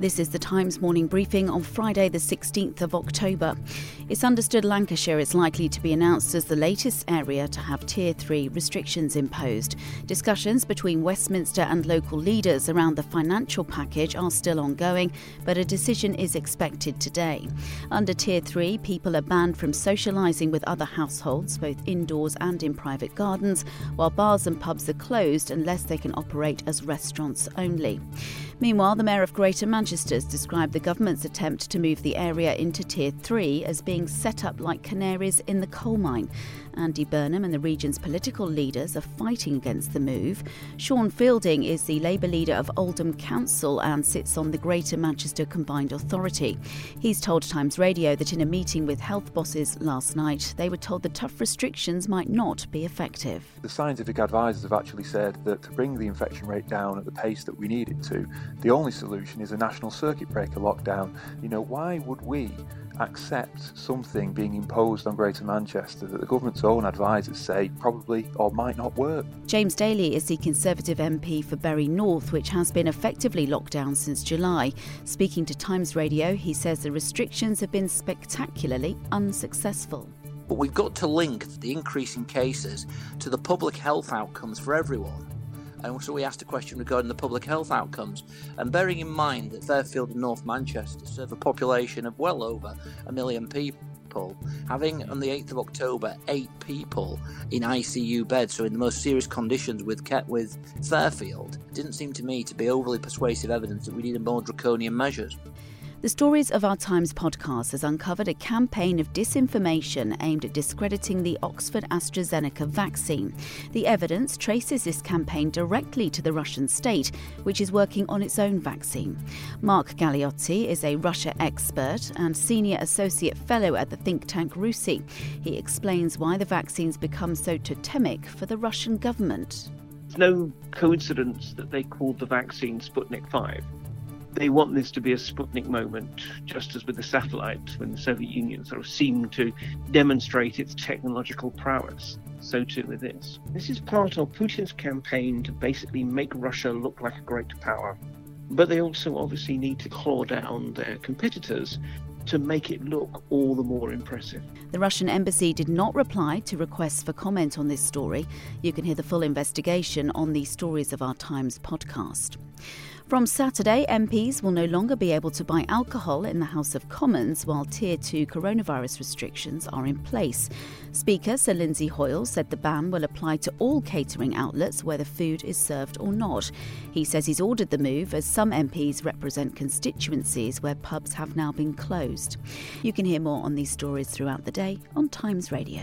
This is the Times morning briefing on Friday, the 16th of October. It's understood Lancashire is likely to be announced as the latest area to have Tier 3 restrictions imposed. Discussions between Westminster and local leaders around the financial package are still ongoing, but a decision is expected today. Under Tier 3, people are banned from socialising with other households, both indoors and in private gardens, while bars and pubs are closed unless they can operate as restaurants only. Meanwhile, the Mayor of Greater Manchester has described the government's attempt to move the area into Tier 3 as being set up like canaries in the coal mine. Andy Burnham and the region's political leaders are fighting against the move. Sean Fielding is the Labour leader of Oldham Council and sits on the Greater Manchester Combined Authority. He's told Times Radio that in a meeting with health bosses last night, they were told the tough restrictions might not be effective. The scientific advisors have actually said that to bring the infection rate down at the pace that we need it to, the only solution is a national circuit breaker lockdown. You know, why would we accept something being imposed on Greater Manchester that the government's own advisors say probably or might not work. James Daly is the Conservative MP for Bury North, which has been effectively locked down since July. Speaking to Times Radio, he says the restrictions have been spectacularly unsuccessful. But we've got to link the increase in cases to the public health outcomes for everyone. And so we asked a question regarding the public health outcomes. And bearing in mind that Fairfield and North Manchester serve a population of well over a million people, having on the 8th of October eight people in ICU beds, so in the most serious conditions with with Fairfield, didn't seem to me to be overly persuasive evidence that we needed more draconian measures. The Stories of Our Times podcast has uncovered a campaign of disinformation aimed at discrediting the Oxford AstraZeneca vaccine. The evidence traces this campaign directly to the Russian state, which is working on its own vaccine. Mark Galeotti is a Russia expert and senior associate fellow at the think tank RUSI. He explains why the vaccine's become so totemic for the Russian government. It's no coincidence that they called the vaccine Sputnik 5 they want this to be a Sputnik moment, just as with the satellite, when the Soviet Union sort of seemed to demonstrate its technological prowess. So too with this. This is part of Putin's campaign to basically make Russia look like a great power. But they also obviously need to claw down their competitors to make it look all the more impressive. The Russian embassy did not reply to requests for comment on this story. You can hear the full investigation on the Stories of Our Times podcast. From Saturday, MPs will no longer be able to buy alcohol in the House of Commons while Tier 2 coronavirus restrictions are in place. Speaker Sir Lindsay Hoyle said the ban will apply to all catering outlets whether food is served or not. He says he's ordered the move as some MPs represent constituencies where pubs have now been closed. You can hear more on these stories throughout the day on Times Radio.